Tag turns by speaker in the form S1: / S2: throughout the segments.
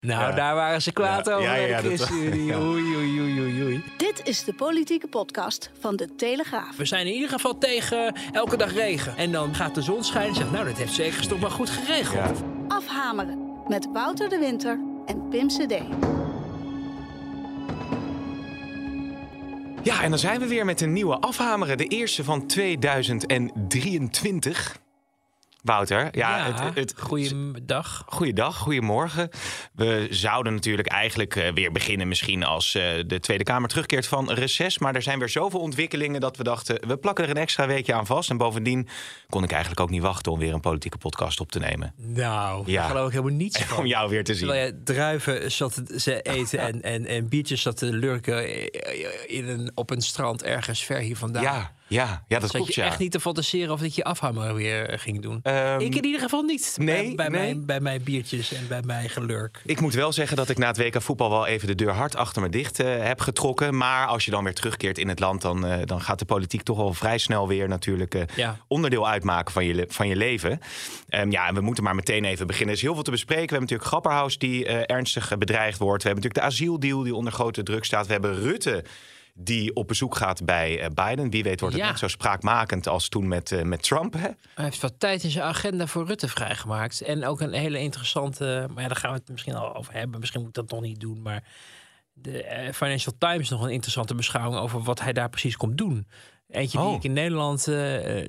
S1: Nou,
S2: Ja.
S1: daar waren ze kwaad
S2: Ja,
S1: over.
S2: ja, ja,
S1: ChristenUnie.
S2: ja.
S1: Oei, oei, oei, oei, oei.
S3: Dit is de politieke podcast van de Telegraaf.
S1: We zijn in ieder geval tegen elke dag regen. En dan gaat de zon schijnen en zegt, nou, dat heeft zeker toch maar goed geregeld.
S2: Ja.
S3: Afhameren met Wouter de Winter en Pim CD.
S2: Ja, en dan zijn we weer met een nieuwe afhameren. De eerste van 2023. Wouter, ja,
S1: Ja,
S2: het, het,
S1: goeiedag.
S2: Goeiedag, goedemorgen. We zouden natuurlijk eigenlijk eh, weer beginnen misschien als eh, de Tweede Kamer terugkeert van reces. Maar er zijn weer zoveel ontwikkelingen dat we dachten, we plakken er een extra weekje aan vast. En bovendien kon ik eigenlijk ook niet wachten om weer een politieke podcast op te nemen.
S1: Nou,
S2: Ja.
S1: daar geloof ik helemaal niets van.
S2: Om jou weer te zien.
S1: Terwijl je druiven zat te eten en, en, en biertjes zat te lurken in een, op een strand ergens ver hier vandaan.
S2: Ja, ja, ja, dat
S1: Zat
S2: klopt
S1: je
S2: ja.
S1: echt niet te fantaseren of dat je afhameren weer ging doen?
S2: Ehm,
S1: ik in ieder geval niet.
S2: nee,
S1: bij, bij,
S2: nee.
S1: Mijn, bij mijn biertjes en bij mijn gelurk.
S2: Ik moet wel zeggen dat ik na het WK voetbal wel even de deur hard achter me dicht eh, heb getrokken. Maar als je dan weer terugkeert in het land, dan, eh, dan gaat de politiek toch wel vrij snel weer natuurlijk eh,
S1: Ja.
S2: onderdeel uitmaken van je, van je leven. Ehm, ja, en we moeten maar meteen even beginnen. Er is heel veel te bespreken. We hebben natuurlijk Grapperhaus die eh, ernstig eh, bedreigd wordt. We hebben natuurlijk de asieldeal die onder grote druk staat. We hebben Rutte die op bezoek gaat bij eh, Biden. Wie weet wordt het
S1: Ja.
S2: net zo spraakmakend als toen met, eh, met Trump. Hè?
S1: Hij heeft wat tijd in zijn agenda voor Rutte vrijgemaakt. En ook een hele interessante. Maar ja, daar gaan we het misschien al over hebben. Misschien moet ik dat nog niet doen. Maar de eh, Financial Times nog een interessante beschouwing over wat hij daar precies komt doen. Eentje die
S2: Oh.
S1: ik in Nederland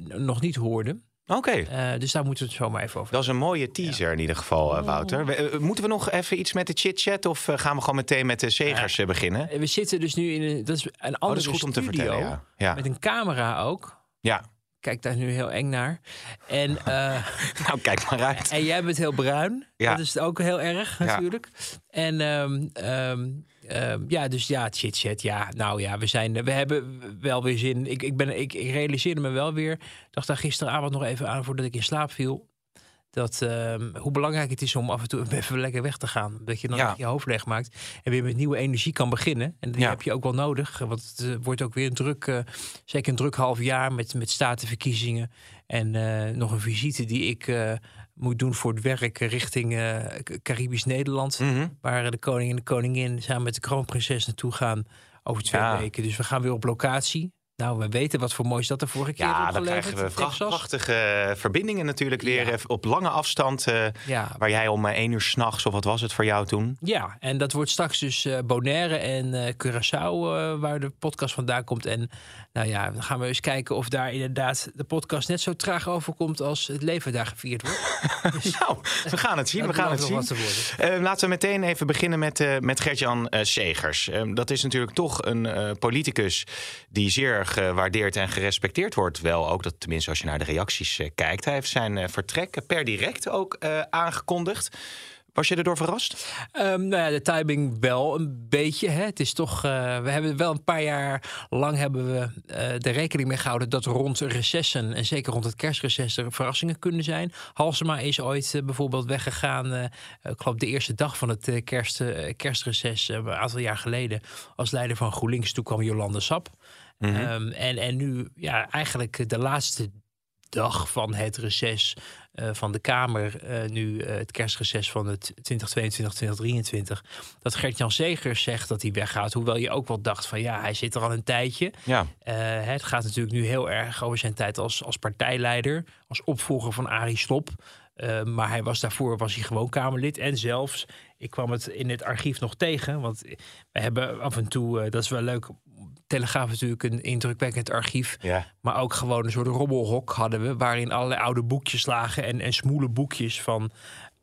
S1: nog niet hoorde.
S2: Oké.
S1: Eh, dus daar moeten we het zo maar even over.
S2: Dat is een mooie teaser in ieder geval, eh, Wouter. We- eh, moeten we nog even iets met de chit-chat of gaan we gewoon meteen met de zegers beginnen?
S1: We zitten dus nu in een, dat is een
S2: Oh,
S1: andere
S2: dat is goed om te vertellen, ja. Ja,
S1: Met een camera ook.
S2: ja.
S1: Kijk daar nu heel eng naar. En,
S2: nou kijk maar uit.
S1: en jij bent heel bruin.
S2: Ja.
S1: Dat is ook heel erg natuurlijk. En ehm, ehm, ehm, ja, dus ja, chit chat. Ja, nou ja, we zijn, we hebben wel weer zin. Ik, ik, ben, ik, ik realiseerde me wel weer. dacht daar gisteravond nog even aan voordat ik in slaap viel. Dat ehm, hoe belangrijk het is om af en toe even lekker weg te gaan. Dat je dan
S2: Ja.
S1: je hoofd leeg maakt. En weer met nieuwe energie kan beginnen. En die
S2: Ja.
S1: heb je ook wel nodig. Want het eh, wordt ook weer een druk, eh, zeker een druk half jaar met, met statenverkiezingen. En eh, nog een visite die ik moet doen voor het werk richting eh, Caribisch Nederland.
S2: Mhm.
S1: Waar de koning en de koningin samen met de kroonprinses naartoe gaan over twee
S2: Ja.
S1: weken. Dus we gaan weer op locatie. Nou, we weten wat voor moois dat er vorige keer
S2: Ja,
S1: heeft
S2: dan
S1: opgeleverd.
S2: krijgen we pracht- prachtige verbindingen natuurlijk weer
S1: Ja.
S2: eh, op lange afstand. eh,
S1: Ja,
S2: waar jij om eh, één uur s'nachts, of wat was het voor jou toen?
S1: Ja, en dat wordt straks dus eh, Bonaire en eh Curaçao, eh, waar de podcast vandaan komt. En nou ja, dan gaan we eens kijken of daar inderdaad de podcast net zo traag overkomt als het leven daar gevierd wordt. Dus
S2: Nou, we gaan het zien. We gaan het zien. Eh, laten we meteen even beginnen met, eh met Gert-Jan eh, Segers. Eh, dat is natuurlijk toch een eh, politicus die zeer gewaardeerd en gerespecteerd wordt. Wel ook, dat, tenminste als je naar de reacties eh, kijkt. Hij heeft zijn eh, vertrek per direct ook eh, aangekondigd. Was je erdoor verrast?
S1: Ehm, nou ja, de timing wel een beetje. Hè. Het is toch, eh, we hebben wel een paar jaar lang hebben we eh de rekening mee gehouden dat rond recessen en zeker rond het kerstreces er verrassingen kunnen zijn. Halsema is ooit eh, bijvoorbeeld weggegaan, ik geloof de eerste dag van het kerst, kerstreces, een aantal jaar geleden, als leider van GroenLinks. Toen kwam Jolande Sap. Ehm, en, en nu ja, eigenlijk de laatste dag van het reces eh, van de Kamer, eh, nu eh, het kerstreces van het 2022, 2023, dat Gert-Jan Segers zegt dat hij weggaat. Hoewel je ook wel dacht van ja, hij zit er al een tijdje.
S2: Ja.
S1: Het gaat natuurlijk nu heel erg over zijn tijd als, als partijleider, als opvolger van Arie Slob. Maar hij was daarvoor was hij gewoon Kamerlid. En zelfs, ik kwam het in het archief nog tegen. Want we hebben af en toe, dat is wel leuk. Telegraaf is natuurlijk een indrukwekkend archief.
S2: Ja.
S1: Maar ook gewoon een soort robbelhok hadden we. Waarin allerlei oude boekjes lagen. En, en smoele boekjes van.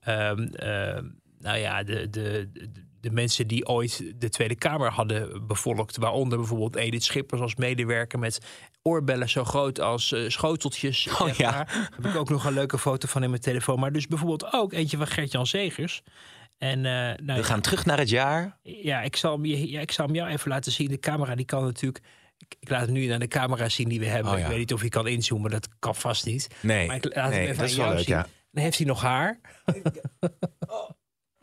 S1: ehm, ehm, nou ja, de, de, de, mensen die ooit de Tweede Kamer hadden bevolkt. Waaronder bijvoorbeeld Edith Schippers als medewerker met oorbellen zo groot als eh, schoteltjes.
S2: Oh, ja.
S1: Daar heb ik ook nog een leuke foto van in mijn telefoon. Maar dus bijvoorbeeld ook eentje van Gert-Jan Zegers. En, uh, nou,
S2: We gaan terug naar het jaar.
S1: Ja ik, zal hem, ja, ik zal hem jou even laten zien. De camera die kan natuurlijk... Ik, ik laat hem nu naar de camera zien die we hebben.
S2: Oh, ja.
S1: Ik weet niet of je kan inzoomen, dat kan vast niet.
S2: Nee,
S1: Maar ik laat
S2: nee,
S1: hem even
S2: dat is wel leuk,
S1: zien.
S2: ja.
S1: Dan heeft hij nog haar.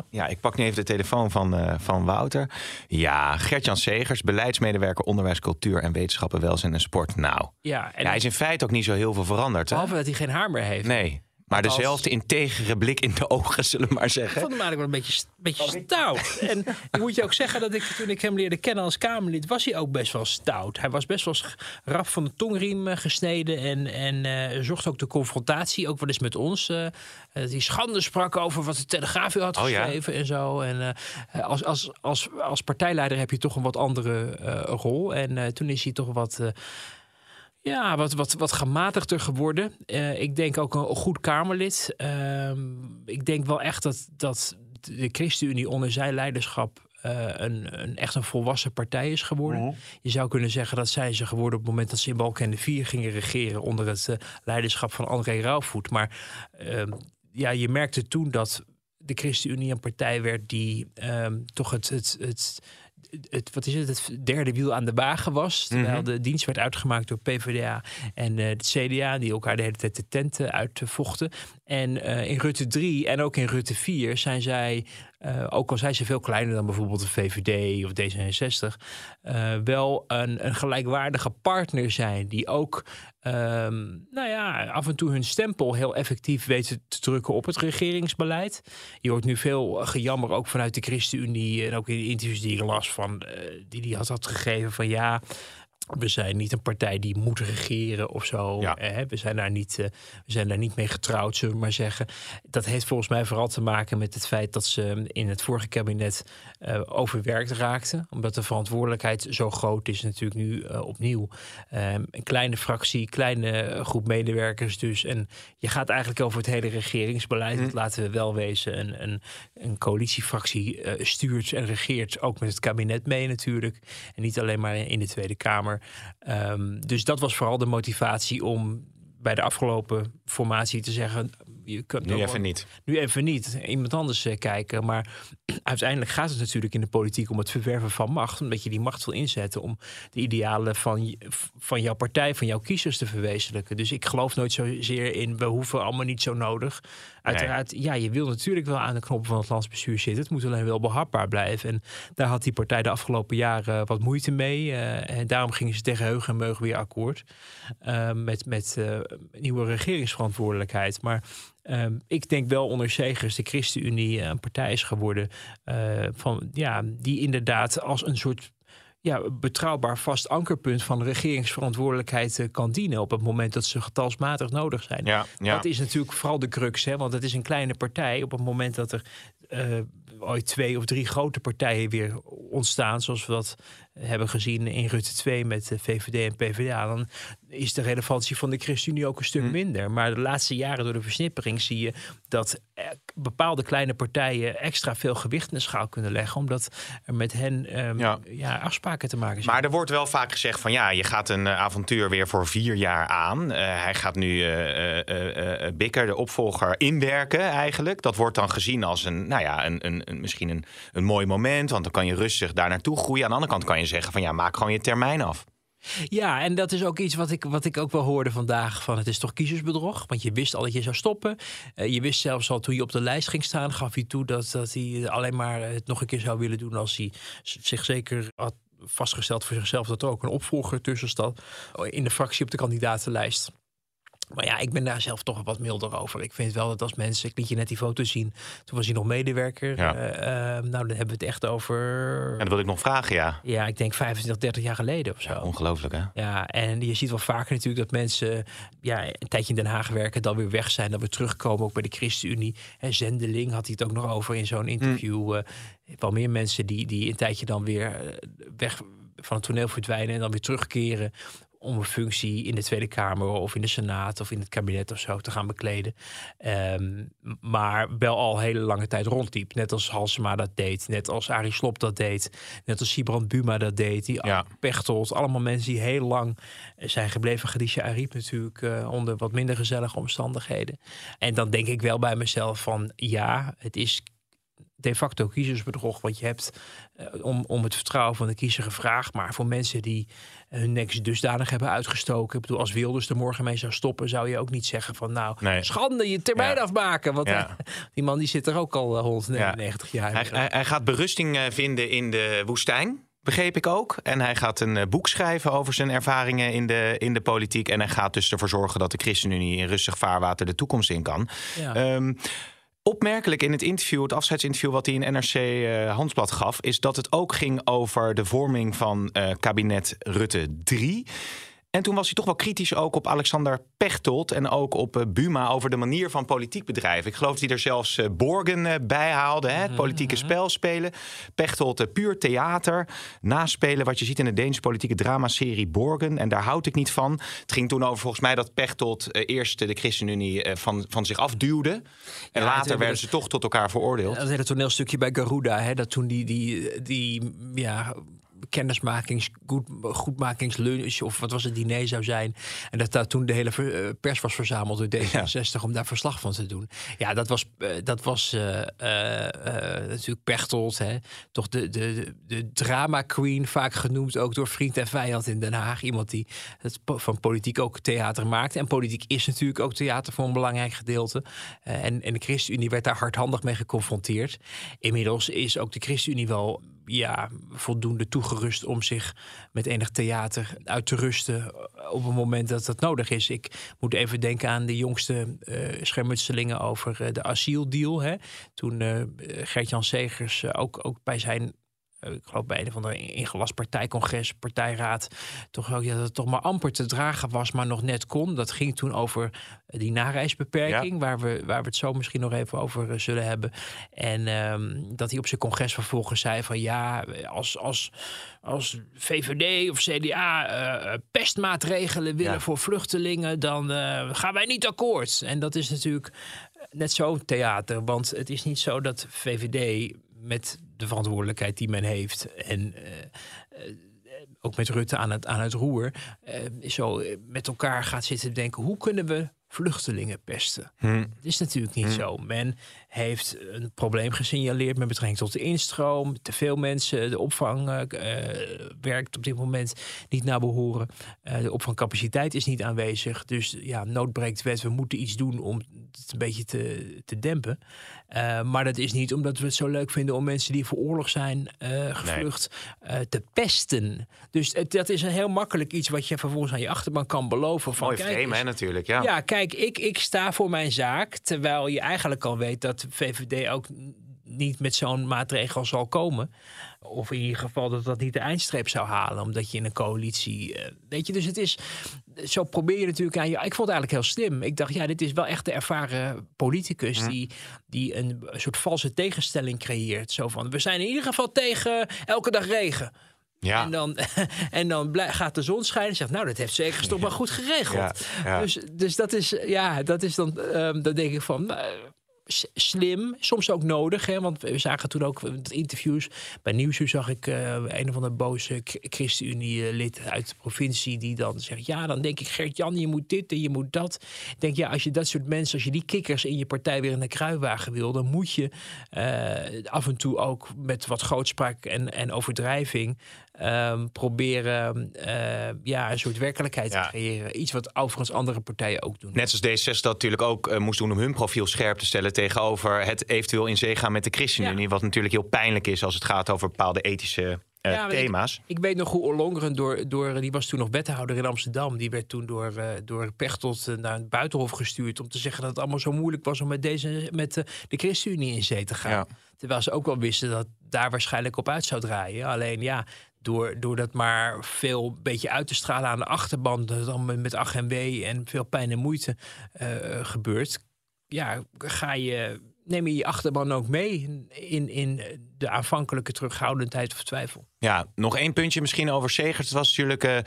S2: Ja, ik pak nu even de telefoon van, eh, van Wouter. Ja, Gert-Jan Segers, beleidsmedewerker onderwijs, cultuur en wetenschappen, welzijn en sport. Nou,
S1: Ja, en
S2: ja, hij is in feite ook niet zo heel veel veranderd. Hè?
S1: behalve dat hij geen haar meer heeft.
S2: Nee, maar dezelfde integere blik in de ogen, zullen we maar
S1: Ik
S2: zeggen.
S1: vond hem eigenlijk wel een beetje, beetje stout. En ik moet je ook zeggen dat ik toen ik hem leerde kennen als Kamerlid, was hij ook best wel stout. Hij was best wel rap van de tongriem eh, gesneden en, en eh, zocht ook de confrontatie, ook wel eens met ons. eh, dat hij schande sprak over wat de Telegraaf u had
S2: Oh ja?
S1: geschreven en zo. En eh, als, als, als, als partijleider heb je toch een wat andere eh, rol. En eh, toen is hij toch wat. Ja, wat, wat, wat gematigder geworden. Eh, ik denk ook een goed Kamerlid. Ehm, ik denk wel echt dat, dat de ChristenUnie onder zijn leiderschap eh, een, een echt een volwassen partij is geworden. Je zou kunnen zeggen dat zijn ze geworden op het moment dat ze in Balkenende 4 gingen regeren onder het eh, leiderschap van André Rauwvoet. Maar ehm, ja, je merkte toen dat de ChristenUnie een partij werd die ehm, toch het, het, het, het, wat is het, het derde wiel aan de wagen was. Terwijl de dienst werd uitgemaakt door PvdA en eh, het CDA, die elkaar de hele tijd de tenten uitvochten. En eh, in Rutte 3 en ook in Rutte 4 zijn zij, eh, ook al zijn ze veel kleiner dan bijvoorbeeld de VVD of D66, eh, wel een, een gelijkwaardige partner zijn die ook ehm, nou ja, af en toe hun stempel heel effectief weten te drukken op het regeringsbeleid. Je hoort nu veel gejammer ook vanuit de ChristenUnie en ook in de interviews die ik las van die die had, had gegeven van ja. We zijn niet een partij die moet regeren of zo.
S2: Ja.
S1: We, zijn daar niet, eh, we zijn daar niet mee getrouwd, zullen we maar zeggen. Dat heeft volgens mij vooral te maken met het feit dat ze in het vorige kabinet eh, overwerkt raakten. Omdat de verantwoordelijkheid zo groot is natuurlijk nu eh, opnieuw. Ehm, een kleine fractie, kleine groep medewerkers dus. En je gaat eigenlijk over het hele regeringsbeleid. Want laten we wel wezen, een, een, een coalitiefractie stuurt en regeert ook met het kabinet mee natuurlijk. En niet alleen maar in de Tweede Kamer. Ehm, dus dat was vooral de motivatie om bij de afgelopen formatie te zeggen... Je kunt
S2: Nu even niet.
S1: nu even niet. Iemand anders eh, kijken. Maar uiteindelijk gaat het natuurlijk in de politiek om het verwerven van macht. Omdat je die macht wil inzetten om de idealen van, van jouw partij, van jouw kiezers te verwezenlijken. Dus ik geloof nooit zozeer in we hoeven allemaal niet zo nodig. Uiteraard, ja, je wil natuurlijk wel aan de knoppen van het landsbestuur zitten. Het moet alleen wel behapbaar blijven. En daar had die partij de afgelopen jaren wat moeite mee. eh, en daarom gingen ze tegen heug en meug weer akkoord. eh, met met nieuwe regeringsverantwoordelijkheid. Maar Ehm, ik denk wel onder Segers de ChristenUnie eh, een partij is geworden eh, van, ja, die inderdaad als een soort ja, betrouwbaar vast ankerpunt van de regeringsverantwoordelijkheid eh, kan dienen op het moment dat ze getalsmatig nodig zijn.
S2: Ja, ja.
S1: Dat is natuurlijk vooral de crux, hè, want het is een kleine partij. Op het moment dat er ooit twee of drie grote partijen weer ontstaan, zoals we dat hebben gezien in Rutte 2 met de VVD en PvdA, dan is de relevantie van de ChristenUnie ook een stuk minder. Maar de laatste jaren door de versnippering zie je dat bepaalde kleine partijen extra veel gewicht in de schaal kunnen leggen, omdat er met hen ehm,
S2: Ja.
S1: ja. afspraken te maken zijn.
S2: Maar er wordt wel vaak gezegd van ja, je gaat een eh, avontuur weer voor vier jaar aan. Eh, hij gaat nu eh, Bikker, de opvolger, inwerken eigenlijk. Dat wordt dan gezien als een, nou ja, een, een, een, misschien een, een mooi moment. Want dan kan je rustig daar naartoe groeien. Aan de andere kant kan je zeggen van ja, maak gewoon je termijn af.
S1: Ja, en dat is ook iets wat ik, wat ik ook wel hoorde vandaag. Van het is toch kiezersbedrog? Want je wist al dat je zou stoppen. Eh, je wist zelfs al toen je op de lijst ging staan, gaf hij toe dat, dat hij alleen maar het nog een keer zou willen doen als hij zich zeker had vastgesteld voor zichzelf dat er ook een opvolger tussen zat in de fractie op de kandidatenlijst. Maar ja, ik ben daar zelf toch wat milder over. Ik vind wel dat als mensen, ik liet je net die foto zien, toen was hij nog medewerker.
S2: Ja.
S1: Eh, eh, nou, dan hebben we het echt over,
S2: En dat wil ik nog vragen, ja.
S1: ja, ik denk 25, 30 jaar geleden of zo.
S2: Ongelooflijk hè?
S1: Ja, en je ziet wel vaker natuurlijk dat mensen ja, een tijdje in Den Haag werken, dan weer weg zijn, dan weer terugkomen, ook bij de ChristenUnie. En Zendeling had hij het ook nog over in zo'n interview. Eh, wel meer mensen die, die een tijdje dan weer weg van het toneel verdwijnen en dan weer terugkeren om een functie in de Tweede Kamer of in de Senaat of in het kabinet of zo te gaan bekleden. Ehm, maar wel al hele lange tijd rondliep. Net als Halsema dat deed, net als Arie Slob dat deed, net als Sibrand Buma dat deed. Die
S2: Ja.
S1: Pechtold, allemaal mensen die heel lang zijn gebleven. Khadija Ariep natuurlijk eh, onder wat minder gezellige omstandigheden. En dan denk ik wel bij mezelf van ja, het is de facto kiezersbedrog. Want je hebt eh, om, om het vertrouwen van de kiezer gevraagd. Maar voor mensen die hun nek dusdanig hebben uitgestoken. Ik bedoel, als Wilders er morgen mee zou stoppen, zou je ook niet zeggen van nou,
S2: Nee.
S1: schande, je termijn
S2: Ja.
S1: afmaken. Want
S2: Ja.
S1: eh, die man die zit er ook al eh, 199 jaar.
S2: Hij, hij, hij gaat berusting eh, vinden in de woestijn. Begreep ik ook. En hij gaat een eh, boek schrijven over zijn ervaringen in de, in de politiek. En hij gaat dus ervoor zorgen dat de ChristenUnie in rustig vaarwater de toekomst in kan.
S1: Ja.
S2: Ehm, opmerkelijk in het interview, het afscheidsinterview wat hij in NRC eh, Handelsblad gaf, is dat het ook ging over de vorming van eh, kabinet Rutte 3. En toen was hij toch wel kritisch ook op Alexander Pechtold en ook op eh, Buma over de manier van politiek bedrijven. Ik geloof dat hij er zelfs eh, Borgen eh, bij haalde, hè, het politieke spel spelen. Pechtold puur theater, naspelen wat je ziet in de Deense politieke dramaserie Borgen. En daar houd ik niet van. Het ging toen over volgens mij dat Pechtold eerst de ChristenUnie van, van zich afduwde. En later werden
S1: we-
S2: ze toch tot elkaar veroordeeld.
S1: Dat hele toneelstukje bij Garuda, hè, dat toen die, die, die ja, kennismakings, goed, goedmakingslunch of wat was het diner zou zijn. En dat daar toen de hele eh, pers was verzameld door D66 om daar verslag van te doen. Ja, dat was, eh, dat was eh, natuurlijk Pechtold, hè, toch de, de, de, drama queen, vaak genoemd ook door vriend en vijand in Den Haag. Iemand die het van politiek ook theater maakt. En politiek is natuurlijk ook theater voor een belangrijk gedeelte. En, en de ChristenUnie werd daar hardhandig mee geconfronteerd. Inmiddels is ook de ChristenUnie wel ja, voldoende toegerust om zich met enig theater uit te rusten op het moment dat dat nodig is. Ik moet even denken aan de jongste eh schermutselingen over eh, de asieldeal. Hè. Toen eh Gert-Jan Segers eh, ook, ook bij zijn eh, ik geloof bij een van de ingelast partijcongres, partijraad, toch ook dat het toch maar amper te dragen was, maar nog net kon. Dat ging toen over eh, die nareisbeperking, waar, we, waar we het zo misschien nog even over eh, zullen hebben. En ehm, dat hij op zijn congres vervolgens zei van ja, als, als, als VVD of CDA eh, eh, pestmaatregelen willen
S2: Ja.
S1: voor vluchtelingen, dan eh, gaan wij niet akkoord. En dat is natuurlijk net zo theater. Want het is niet zo dat VVD met de verantwoordelijkheid die men heeft en eh, eh, ook met Rutte aan het, aan het roer, eh, zo met elkaar gaat zitten denken: hoe kunnen we vluchtelingen pesten?
S2: Hm.
S1: Het is natuurlijk niet zo. Men heeft een probleem gesignaleerd met betrekking tot de instroom. Te veel mensen, de opvang eh, eh, werkt op dit moment niet naar behoren. Eh, de opvangcapaciteit is niet aanwezig. Dus ja, nood breekt wet. We moeten iets doen om het een beetje te, te dempen. Maar dat is niet omdat we het zo leuk vinden om mensen die voor oorlog zijn gevlucht te pesten. Dus het, dat is een heel makkelijk iets wat je vervolgens aan je achterban kan beloven. Van,
S2: Mooi
S1: kijk
S2: frame, hè, natuurlijk. Ja.
S1: ja, kijk, ik, ik sta voor mijn zaak. Terwijl je eigenlijk al weet dat VVD ook niet met zo'n maatregel zal komen. Of in ieder geval dat dat niet de eindstreep zou halen. Omdat je in een coalitie. eh, weet je, dus het is. Zo probeer je natuurlijk aan je. Ik vond het eigenlijk heel slim. Ik dacht, ja, dit is wel echt de ervaren politicus. Die, die een soort valse tegenstelling creëert. Zo van: we zijn in ieder geval tegen elke dag regen.
S2: Ja.
S1: En dan, en dan gaat de zon schijnen en zegt, nou, dat heeft zeker toch maar goed geregeld.
S2: Ja, ja.
S1: Dus, dus dat is, ja, dat is dan, ehm, dan denk ik van, s- slim, soms ook nodig. Hè? Want we zagen toen ook interviews. Bij Nieuwsuur zag ik eh, een of andere boze ChristenUnie-lid uit de provincie... die dan zegt, ja, dan denk ik, Gert-Jan, je moet dit en je moet dat. Ik denk, ja, als je dat soort mensen, als je die kikkers in je partij weer in de kruiwagen wil... dan moet je eh, af en toe ook met wat grootspraak en, en overdrijving... ehm, proberen eh, ja, een soort werkelijkheid
S2: Ja.
S1: te creëren. Iets wat overigens andere partijen ook doen.
S2: Net zoals D66 dat natuurlijk ook eh, moest doen om hun profiel scherp te stellen tegenover het eventueel in zee gaan met de ChristenUnie.
S1: Ja.
S2: Wat natuurlijk heel pijnlijk is als het gaat over bepaalde ethische eh,
S1: Ja, maar ik-
S2: thema's.
S1: Ik weet nog hoe Ollongren door, door, die was toen nog wethouder in Amsterdam. Die werd toen door, door Pechtold naar het buitenhof gestuurd om te zeggen dat het allemaal zo moeilijk was om met, deze, met de ChristenUnie in zee te gaan.
S2: Ja.
S1: Terwijl ze ook wel wisten dat daar waarschijnlijk op uit zou draaien. Alleen ja, door, door dat maar veel een beetje uit te stralen aan de achterban, dat het allemaal met ach en wee en veel pijn en moeite eh, gebeurt, ja, ga je, neem je je achterban ook mee in, in de aanvankelijke terughoudendheid of twijfel.
S2: Ja, nog één puntje misschien over Segers. Het was natuurlijk eh,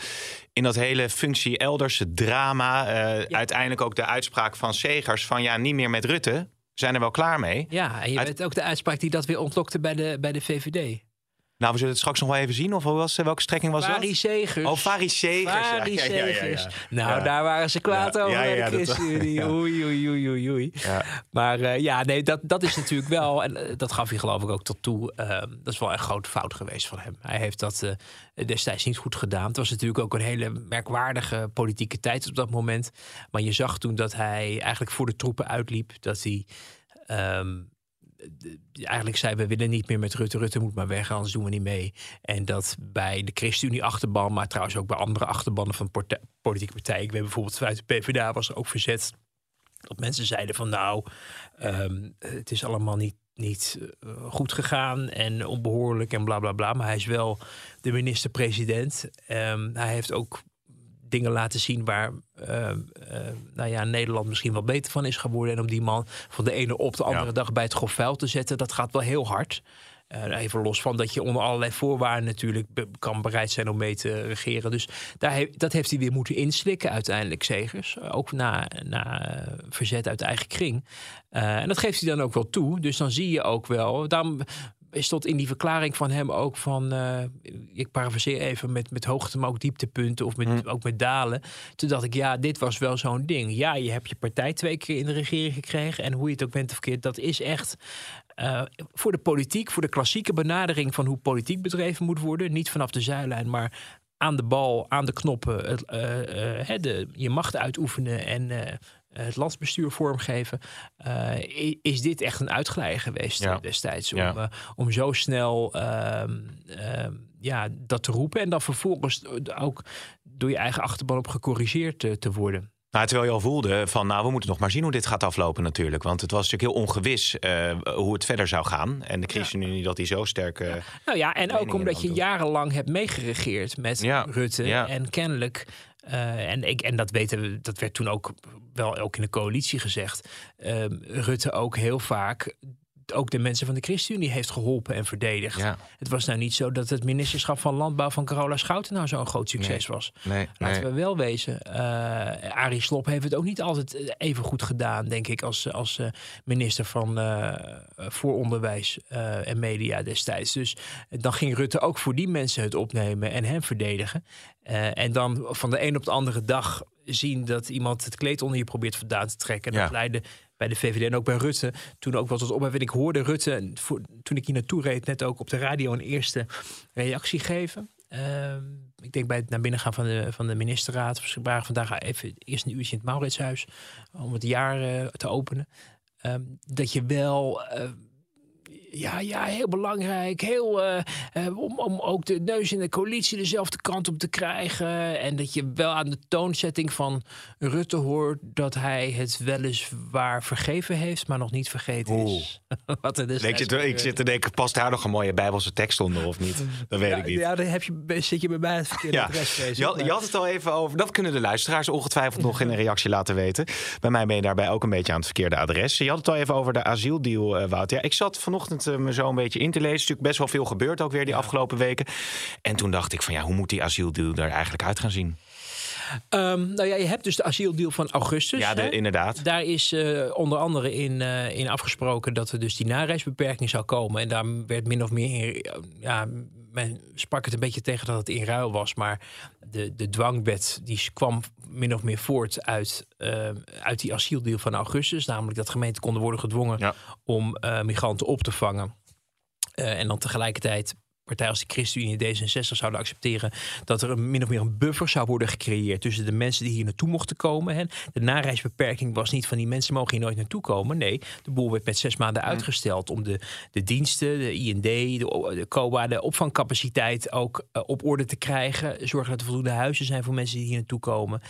S2: in dat hele functie elders, het drama. eh, Uiteindelijk ook de uitspraak van Segers van ja, niet meer met Rutte. Zijn er wel klaar mee.
S1: Ja, en je
S2: Uit-
S1: weet ook de uitspraak die dat weer ontlokte bij de, bij de VVD.
S2: Nou, we zullen het straks nog wel even zien. Of was, welke strekking was
S1: Farie
S2: dat? Oh, ja. Ja.
S1: Nou, daar waren ze kwaad over
S2: ja,
S1: de
S2: dat-.
S1: Oei, oei, oei, oei, oei.
S2: Ja.
S1: Maar eh, ja, nee, dat, dat is natuurlijk wel... En eh, dat gaf hij geloof ik ook tot toe. eh, dat is wel een grote fout geweest van hem. Hij heeft dat eh, destijds niet goed gedaan. Het was natuurlijk ook een hele merkwaardige politieke tijd op dat moment. Maar je zag toen dat hij eigenlijk voor de troepen uitliep. Dat hij... ehm, eigenlijk zei we willen niet meer met Rutte. Rutte moet maar weg, anders doen we niet mee. En dat bij de ChristenUnie achterban, maar trouwens ook bij andere achterbannen van politieke partijen. Ik weet bijvoorbeeld vanuit de PvdA was er ook verzet. Dat mensen zeiden van nou, ehm, het is allemaal niet, niet eh, goed gegaan en onbehoorlijk en bla bla bla. Maar hij is wel de minister-president. Ehm, hij heeft ook dingen laten zien waar ehm, eh, nou ja, Nederland misschien wel beter van is geworden. En om die man van de ene op de andere
S2: Ja.
S1: dag bij het grof vuil te zetten, dat gaat wel heel hard. Eh, even los van dat je onder allerlei voorwaarden natuurlijk be- kan bereid zijn om mee te regeren. Dus daar he- dat heeft hij weer moeten inslikken uiteindelijk, Zegers. Ook na, na eh, verzet uit eigen kring. Eh, en dat geeft hij dan ook wel toe. Dus dan zie je ook wel. Daarom is tot in die verklaring van hem ook van. eh, ik parafraseer even met, met hoogte, maar ook dieptepunten. Of met, ook met dalen. Toen dacht ik, ja, dit was wel zo'n ding. Ja, je hebt je partij twee keer in de regering gekregen. En hoe je het ook bent of verkeerd, dat is echt. eh, voor de politiek, voor de klassieke benadering van hoe politiek bedreven moet worden. Niet vanaf de zijlijn, maar aan de bal, aan de knoppen, het, eh, de, je macht uitoefenen en het landsbestuur vormgeven. eh, is dit echt een uitglijder geweest
S2: Ja.
S1: eh, destijds? Om,
S2: Ja.
S1: eh, om zo snel ehm, ehm, ja, dat te roepen en dan vervolgens ook door je eigen achterban op gecorrigeerd eh, te worden.
S2: Nou, terwijl je al voelde van, nou, we moeten nog maar zien hoe dit gaat aflopen natuurlijk. Want het was natuurlijk heel ongewis eh, hoe het verder zou gaan. En de ChristenUnie dat die zo sterk... eh,
S1: Nou ja, en ook omdat je jarenlang hebt meegeregeerd met
S2: Ja,
S1: Rutte.
S2: ja.
S1: En kennelijk, eh, en, ik, en dat weten we, dat werd toen ook wel ook in de coalitie gezegd. ehm, Rutte ook heel vaak ook de mensen van de ChristenUnie heeft geholpen en verdedigd.
S2: Ja.
S1: Het was nou niet zo dat het ministerschap van Landbouw van Carola Schouten nou zo'n groot succes was.
S2: nee,
S1: Laten
S2: nee.
S1: we wel wezen. eh Arie Slob heeft het ook niet altijd eh, even goed gedaan, denk ik, als, als minister van eh, voor onderwijs en media destijds. Dus dan ging Rutte ook voor die mensen het opnemen en hem verdedigen. Eh, en dan van de een op de andere dag zien dat iemand het kleed onder je probeert vandaan te trekken. En
S2: Ja.
S1: Dat leidde bij de VVD en ook bij Rutte toen ook wel tot ophef. En ik hoorde Rutte, voor, toen ik hier naartoe reed, net ook op de radio een eerste reactie geven. Ehm, ik denk bij het naar binnen gaan van de, van de ministerraad. We waren vandaag even eerst een uurtje in het Mauritshuis om het jaar eh, te openen. Ehm, dat je wel. eh, ja, ja, heel belangrijk. Heel, eh, eh, om, om ook de neus in de coalitie dezelfde kant op te krijgen. En dat je wel aan de toonzetting van Rutte hoort dat hij het weliswaar vergeven heeft, maar nog niet vergeten is. Wat er
S2: Ik
S1: destijds
S2: zit, ik
S1: gebeurde.
S2: zit te denken, past daar nog een mooie bijbelse tekst onder of niet? Dat weet
S1: ja,
S2: ik niet.
S1: Ja, dan heb je, zit je bij mij het verkeerde
S2: Ja, je had, je het al even over. Dat kunnen de luisteraars ongetwijfeld nog in een reactie laten weten. Bij mij ben je daarbij ook een beetje aan het verkeerde adres. Je had het al even over de asieldeal, eh, Wouter. Ja, ik zat vanochtend eh, me zo een beetje in te lezen. Er is natuurlijk best wel veel gebeurd ook weer die afgelopen weken. En toen dacht ik van ja, hoe moet die asieldeal er eigenlijk uit gaan zien?
S1: Ehm, nou ja, je hebt dus de asieldeal van augustus.
S2: ja, de- inderdaad.
S1: Daar is eh, onder andere in, eh, in afgesproken dat er dus die nareisbeperking zou komen. En daar werd min of meer, ja, men sprak het een beetje tegen dat het in ruil was. Maar de, de dwangbed die kwam min of meer voort uit, eh, uit die asieldeal van augustus. Namelijk dat gemeenten konden worden gedwongen
S2: Ja.
S1: om eh, migranten op te vangen. Eh, en dan tegelijkertijd partijen als de ChristenUnie en D66 zouden accepteren dat er een, min of meer een buffer zou worden gecreëerd tussen de mensen die hier naartoe mochten komen. Hè. De nareisbeperking was niet van die mensen mogen hier nooit naartoe komen. Nee, de boel werd met zes maanden uitgesteld om de, de diensten, de IND, de, COA, de opvangcapaciteit ook eh, op orde te krijgen. Zorgen dat er voldoende huizen zijn voor mensen die hier naartoe komen.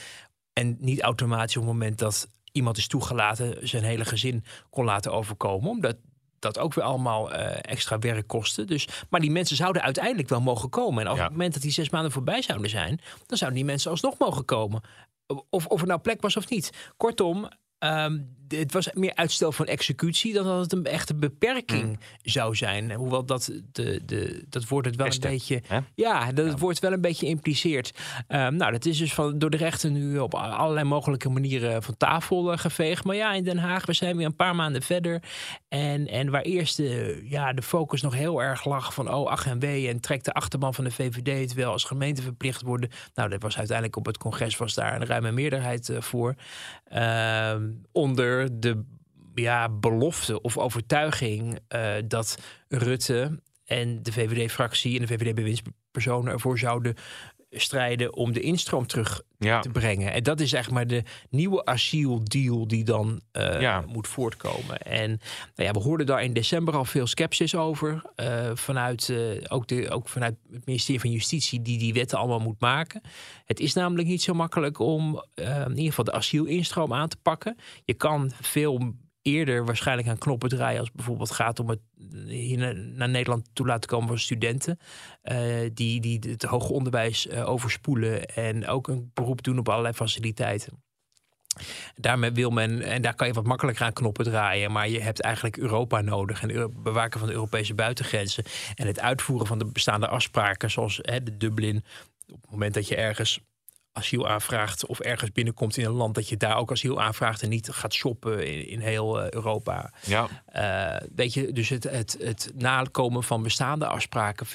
S1: En niet automatisch op het moment dat iemand is toegelaten zijn hele gezin kon laten overkomen. Omdat dat ook weer allemaal eh, extra werk kostte. Dus, maar die mensen zouden uiteindelijk wel mogen komen. En op
S2: Ja.
S1: het moment dat die zes maanden voorbij zouden zijn... dan zouden die mensen alsnog mogen komen. Of, of er nou plek was of niet. Kortom, ehm, het was meer uitstel van executie dan dat het een echte beperking
S2: Mm.
S1: zou zijn. Hoewel dat, de, de, dat wordt het wel een beetje.
S2: hè?
S1: Ja, dat wordt wel een beetje impliceerd. Ehm, nou, dat is dus van, door de rechter nu op allerlei mogelijke manieren van tafel eh, geveegd. Maar ja, in Den Haag, we zijn weer een paar maanden verder. En, en waar eerst de, ja, de focus nog heel erg lag van oh, ach en wee. En trekt de achterban van de VVD het wel als gemeente verplicht worden. Nou, dat was uiteindelijk op het congres was daar een ruime meerderheid eh, voor. Ehm, onder de ja, belofte of overtuiging eh, dat Rutte en de VVD-fractie en de VVD-bewindspersonen ervoor zouden strijden om de instroom terug
S2: Ja.
S1: te brengen. En dat is eigenlijk maar de nieuwe asieldeal die dan eh,
S2: Ja.
S1: moet voortkomen. En nou ja, we hoorden daar in december al veel sceptisch over. eh, vanuit, eh, ook, de, ook vanuit het ministerie van Justitie, die die wetten allemaal moet maken. Het is namelijk niet zo makkelijk om in ieder geval de asielinstroom aan te pakken. Je kan veel eerder waarschijnlijk aan knoppen draaien als bijvoorbeeld gaat om het hier naar, naar Nederland toe laten komen van studenten eh, die, die het hoger onderwijs eh, overspoelen en ook een beroep doen op allerlei faciliteiten. Daarmee wil men, en daar kan je wat makkelijker aan knoppen draaien, maar je hebt eigenlijk Europa nodig en het bewaken van de Europese buitengrenzen en het uitvoeren van de bestaande afspraken, zoals hè, de Dublin. Op het moment dat je ergens asiel aanvraagt of ergens binnenkomt in een land, dat je daar ook asiel aanvraagt en niet gaat shoppen in, in heel eh, Europa.
S2: Ja.
S1: Eh, weet je, dus het, het, het nakomen van bestaande afspraken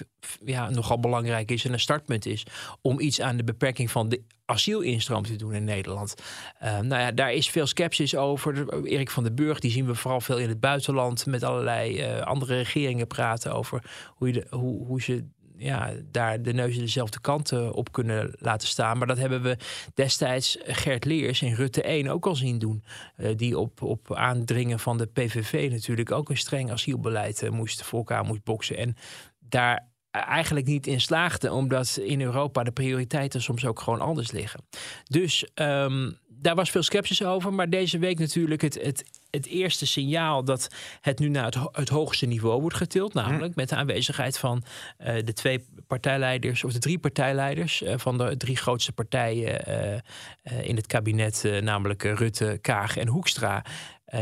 S1: ja, nogal belangrijk is en een startpunt is om iets aan de beperking van de asielinstroom te doen in Nederland. Eh, nou ja, daar is veel sceptisch over. Erik van den Burg, die zien we vooral veel in het buitenland met allerlei andere regeringen praten over hoe, je de, hoe, hoe ze ja, daar de neuzen dezelfde kant eh, op kunnen laten staan. Maar dat hebben we destijds Gert Leers in Rutte 1 ook al zien doen. Eh, die op, op aandringen van de PVV natuurlijk ook een streng asielbeleid eh, moest voor elkaar moest boksen. En daar eigenlijk niet in slaagde, omdat in Europa de prioriteiten soms ook gewoon anders liggen. Dus ehm, daar was veel sceptisch over. Maar deze week natuurlijk het, het, het eerste signaal dat het nu naar het, ho- het hoogste niveau wordt getild. Namelijk met de aanwezigheid van eh, de twee partijleiders, of de drie partijleiders eh, van de drie grootste partijen eh, in het kabinet, namelijk Rutte, Kaag en Hoekstra.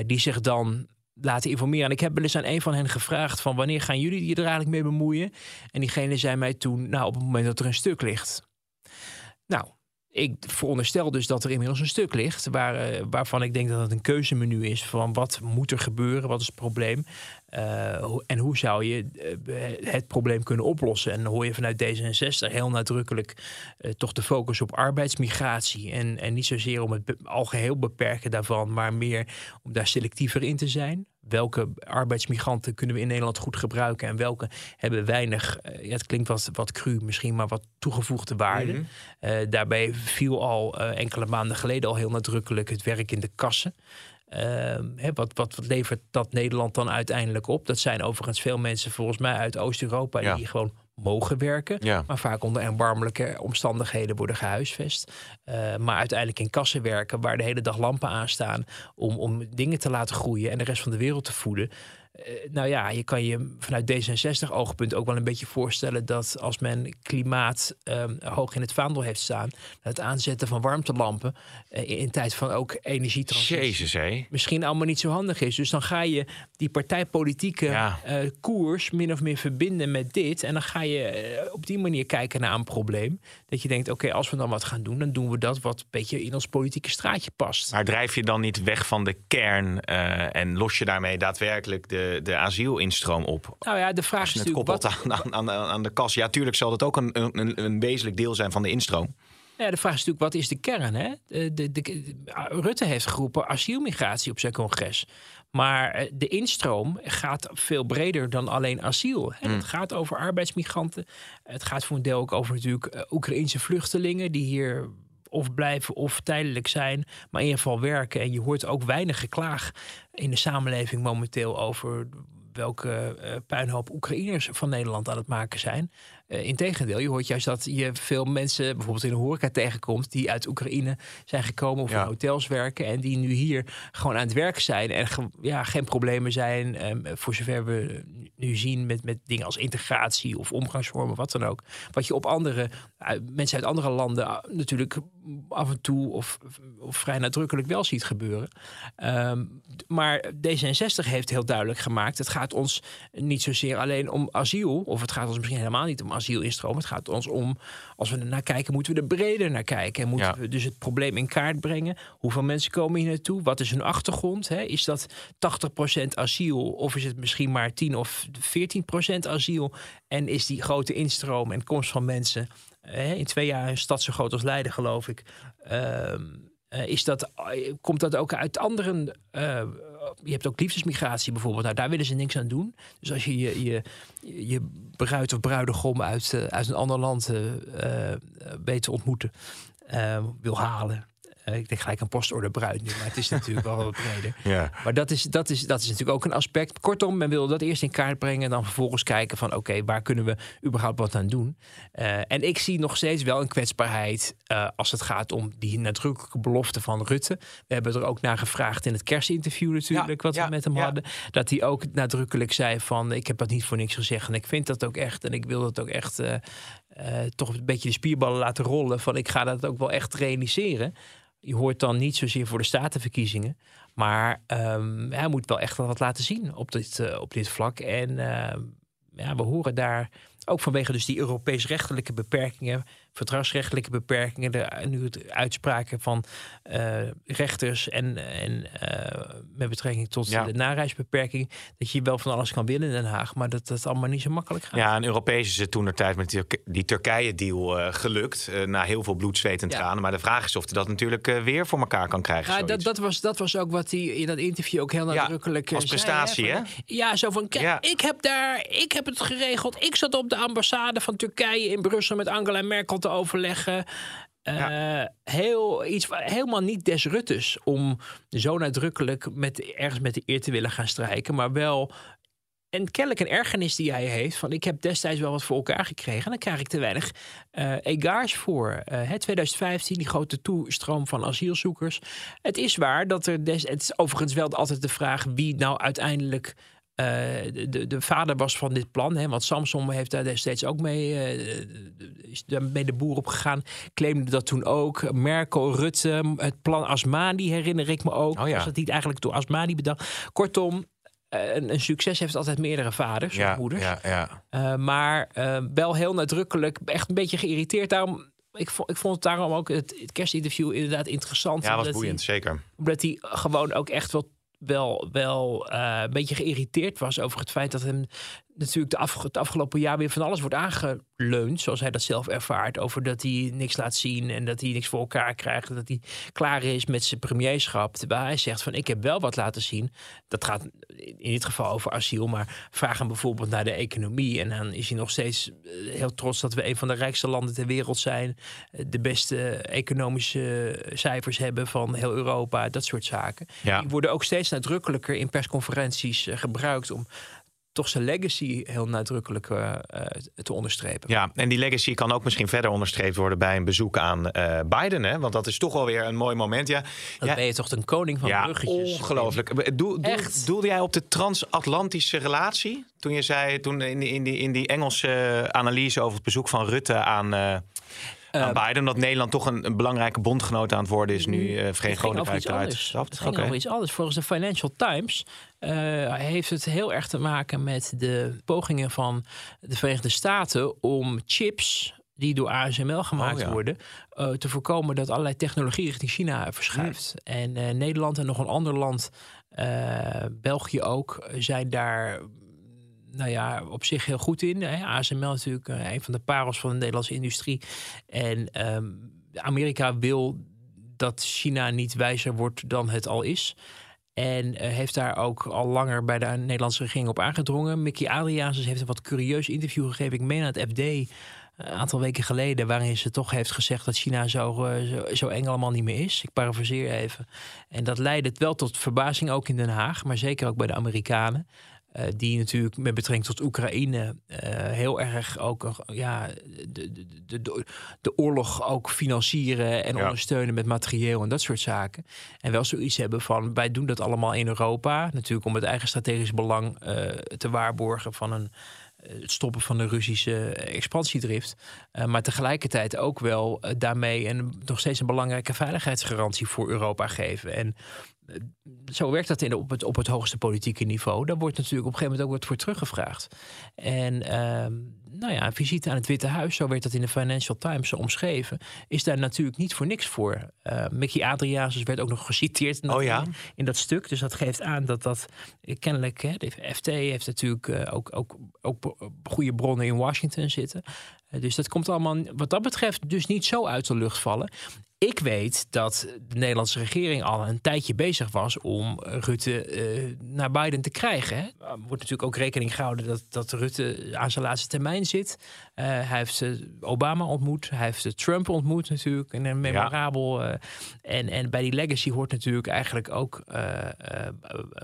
S1: die zich dan laten informeren. En ik heb wel eens aan een van hen gevraagd van wanneer gaan jullie je er eigenlijk mee bemoeien? En diegene zei mij toen, nou op het moment dat er een stuk ligt. Nou, ik veronderstel dus dat er inmiddels een stuk ligt waar, eh, waarvan ik denk dat het een keuzemenu is van wat moet er gebeuren, wat is het probleem eh, en hoe zou je eh, het probleem kunnen oplossen. En dan hoor je vanuit D66 heel nadrukkelijk eh, toch de focus op arbeidsmigratie en, en niet zozeer om het be- algeheel beperken daarvan, maar meer om daar selectiever in te zijn. Welke arbeidsmigranten kunnen we in Nederland goed gebruiken en welke hebben weinig, ja, het klinkt wat, wat cru misschien, maar wat toegevoegde waarde.
S2: Mhm.
S1: Daarbij viel al enkele maanden geleden al heel nadrukkelijk het werk in de kassen. Ehm, hè, wat, wat, wat levert dat Nederland dan uiteindelijk op? Dat zijn overigens veel mensen volgens mij uit Oost-Europa
S2: Ja.
S1: die gewoon mogen werken,
S2: Ja.
S1: maar vaak onder erbarmelijke omstandigheden worden gehuisvest. Eh, maar uiteindelijk in kassen werken waar de hele dag lampen aanstaan om, om dingen te laten groeien en de rest van de wereld te voeden. Eh, nou ja, je kan je vanuit D66-oogpunt ook wel een beetje voorstellen dat als men klimaat ehm, hoog in het vaandel heeft staan, het aanzetten van warmtelampen eh, in, in tijd van ook energietransitie
S2: Jezus, hé.
S1: misschien allemaal niet zo handig is. Dus dan ga je die partijpolitieke
S2: Ja.
S1: eh, koers min of meer verbinden met dit. En dan ga je op die manier kijken naar een probleem. Dat je denkt, oké, als we dan wat gaan doen, dan doen we dat wat een beetje in ons politieke straatje past.
S2: Maar drijf je dan niet weg van de kern en los je daarmee daadwerkelijk de, de asielinstroom op?
S1: Nou ja, de vraag
S2: Als
S1: is
S2: je het
S1: natuurlijk
S2: koppelt
S1: wat,
S2: aan, aan, aan, de kas. Ja, tuurlijk zal dat ook een, een, een wezenlijk deel zijn van de instroom.
S1: Ja, de vraag is natuurlijk, wat is de kern? Hè? De, de, de- Rutte heeft geroepen asielmigratie op zijn congres. Maar eh, de instroom gaat veel breder dan alleen asiel. Hè? Het gaat over arbeidsmigranten. Het gaat voor een deel ook over natuurlijk eh, Oekraïnse vluchtelingen... die hier of blijven of tijdelijk zijn, maar in ieder geval werken. En je hoort ook weinig geklaag in de samenleving momenteel over welke eh, puinhoop Oekraïners van Nederland aan het maken zijn. Eh Integendeel, je hoort juist dat je veel mensen bijvoorbeeld in de horeca tegenkomt die uit Oekraïne zijn gekomen of
S2: Ja.
S1: in hotels werken en die nu hier gewoon aan het werk zijn en ge- ja, geen problemen zijn ehm, voor zover we nu zien met, met dingen als integratie of omgangsvormen, wat dan ook. Wat je op andere mensen uit andere landen ah, natuurlijk af en toe of, of vrij nadrukkelijk wel ziet gebeuren. Ehm, maar D66 heeft heel duidelijk gemaakt: het gaat ons niet zozeer alleen om asiel, of het gaat ons misschien helemaal niet om asielinstroom. Het gaat ons om, als we er naar kijken, moeten we er breder naar kijken. En moeten we dus het probleem in kaart brengen. Hoeveel mensen komen hier naartoe? Wat is hun achtergrond? Hè? Is dat 80% asiel of is het misschien maar 10 of 14% asiel? En is die grote instroom en komst van mensen in twee jaar een stad zo groot als Leiden, geloof ik. Ehm, eh, is dat, eh, komt dat ook uit andere. Uh, je hebt ook liefdesmigratie bijvoorbeeld. Nou, daar willen ze niks aan doen. Dus als je je, je, je bruid of bruidegom uit, uit een ander land beter ontmoeten wil halen. Eh, ik denk gelijk een postorde bruid nu, maar het is natuurlijk wel wat breder. Ja. Maar dat is, dat, is, dat is natuurlijk ook een aspect. Kortom, men wil dat eerst in kaart brengen en dan vervolgens kijken van oké, waar kunnen we überhaupt wat aan doen? Uh, en ik zie nog steeds wel een kwetsbaarheid uh, als het gaat om die nadrukkelijke belofte van Rutte. We hebben er ook naar gevraagd in het kerstinterview natuurlijk, wat we met hem hadden. Dat hij ook nadrukkelijk zei van ik heb dat niet voor niks gezegd en ik vind dat ook echt en ik wil dat ook echt uh, toch een beetje de spierballen laten rollen van ik ga dat ook wel echt realiseren je hoort dan niet zozeer voor de statenverkiezingen. Maar um, hij moet wel echt wat laten zien op dit, uh, op dit vlak. En uh, ja, we horen daar ook vanwege dus die Europees rechtelijke beperkingen verdragsrechtelijke beperkingen, de, nu het uitspraken van uh, rechters en, en uh, met betrekking tot ja. de nareisbeperking, dat je wel van alles kan willen in Den Haag, maar dat het allemaal niet zo makkelijk gaat.
S2: Ja, en Europees is het toen er tijd met die, die Turkije-deal uh, gelukt, na heel veel bloed, zweet en tranen. Maar de vraag is of hij dat natuurlijk weer voor elkaar kan krijgen.
S1: Ja, dat, dat, was, dat was ook wat hij in dat interview ook heel nadrukkelijk
S2: ja, als prestatie,
S1: hè? Ja, zo van, kijk, ik heb daar, ik heb het geregeld. Ik zat op de ambassade van Turkije in Brussel met Angela Merkel te overleggen. Uh, heel, iets helemaal niet des Ruttes om zo nadrukkelijk met, ergens met de eer te willen gaan strijken, maar wel en kennelijk een ergernis die hij heeft van ik heb destijds wel wat voor elkaar gekregen en dan krijg ik te weinig uh, egaars voor. Uh, 2015, die grote toestroom van asielzoekers. Het is waar dat er des, het is overigens wel altijd de vraag wie nou uiteindelijk de, de vader was van dit plan, hè, want Samson heeft daar destijds ook mee, uh, is de boer op gegaan. Claimde dat toen ook. Merkel, Rutte, het plan Asmani herinner ik me ook. Oh ja. Was dat niet eigenlijk door Asmani bedacht? Kortom, een, een, succes heeft altijd meerdere vaders ja, of moeders. Ja, ja. Uh, maar wel heel nadrukkelijk, echt een beetje geïrriteerd. Daarom ik vond, ik vond het daarom ook het, het kerstinterview inderdaad interessant.
S2: Ja, was boeiend, zeker.
S1: Omdat hij gewoon ook echt wel wel, wel uh, een beetje geïrriteerd was over het feit dat hem natuurlijk de af, het afgelopen jaar weer van alles wordt aangeleund, zoals hij dat zelf ervaart, over dat hij niks laat zien en dat hij niks voor elkaar krijgt, dat hij klaar is met zijn premierschap. Terwijl hij zegt van ik heb wel wat laten zien. Dat gaat in dit geval over asiel, maar vraag hem bijvoorbeeld naar de economie en dan is hij nog steeds eh, heel trots dat we een van de rijkste landen ter wereld zijn, eh, de beste economische cijfers hebben van heel Europa, dat soort zaken. Die worden ook steeds nadrukkelijker in persconferenties eh, gebruikt om toch zijn legacy heel nadrukkelijk uh, te onderstrepen.
S2: Ja, en die legacy kan ook misschien verder onderstreept worden bij een bezoek aan uh, Biden. Hè? Want dat is toch wel weer een mooi moment. Ja,
S1: Dan
S2: ja.
S1: ben je toch een koning van
S2: ja,
S1: bruggetjes.
S2: Ongelooflijk. Doel, doelde jij op de transatlantische relatie? Toen je zei, toen in die, in die, in die Engelse analyse over het bezoek van Rutte aan aan Biden. Dat Nederland toch een, een, belangrijke bondgenoot aan het worden is nu uh, Verenigd Koninkrijk
S1: eruit Het ging okay. over iets anders. Volgens de Financial Times uh, heeft het heel erg te maken met de pogingen van de Verenigde Staten om chips die door ASML gemaakt oh, ja. worden, uh, te voorkomen dat allerlei technologie richting China verschuift. Mm. En uh, Nederland en nog een ander land, België ook, zijn daar nou ja, op zich heel goed in. Hè. ASML natuurlijk uh, een van de parels van de Nederlandse industrie. En um, Amerika wil dat China niet wijzer wordt dan het al is. En uh, heeft daar ook al langer bij de Nederlandse regering op aangedrongen. Mickey Adriaans heeft een wat curieus interview gegeven. Ik meen aan het FD een aantal weken geleden, waarin ze toch heeft gezegd dat China zo, zo, zo, eng allemaal niet meer is. Ik parafraseer even. En dat leidde wel tot verbazing ook in Den Haag, maar zeker ook bij de Amerikanen. Uh, die natuurlijk met betrekking tot Oekraïne uh, heel erg ook ja, de, de, de, de oorlog ook financieren en ja. ondersteunen met materieel en dat soort zaken. En wel zoiets hebben van wij doen dat allemaal in Europa. Natuurlijk om het eigen strategisch belang uh, te waarborgen van een het stoppen van de Russische expansiedrift. Uh, maar tegelijkertijd ook wel daarmee een, nog steeds een belangrijke veiligheidsgarantie voor Europa geven. En zo werkt dat in, op, het, op het hoogste politieke niveau. Daar wordt natuurlijk op een gegeven moment ook wat voor teruggevraagd. En ehm, nou ja, een visite aan het Witte Huis, zo werd dat in de Financial Times omschreven, is daar natuurlijk niet voor niks voor. Uh, Mickey Adriaansens werd ook nog geciteerd in dat,
S2: oh ja?
S1: in dat stuk. Dus dat geeft aan dat dat kennelijk, hè, de FT heeft natuurlijk uh, ook, ook, ook goede bronnen in Washington zitten. Uh, dus dat komt allemaal wat dat betreft dus niet zo uit de lucht vallen. Ik weet dat de Nederlandse regering al een tijdje bezig was om Rutte uh, naar Biden te krijgen. Hè. Er wordt natuurlijk ook rekening gehouden dat, dat Rutte aan zijn laatste termijn zit. Uh, hij heeft Obama ontmoet, hij heeft Trump ontmoet natuurlijk, in een memorabel. Ja. en, en bij die legacy hoort natuurlijk eigenlijk ook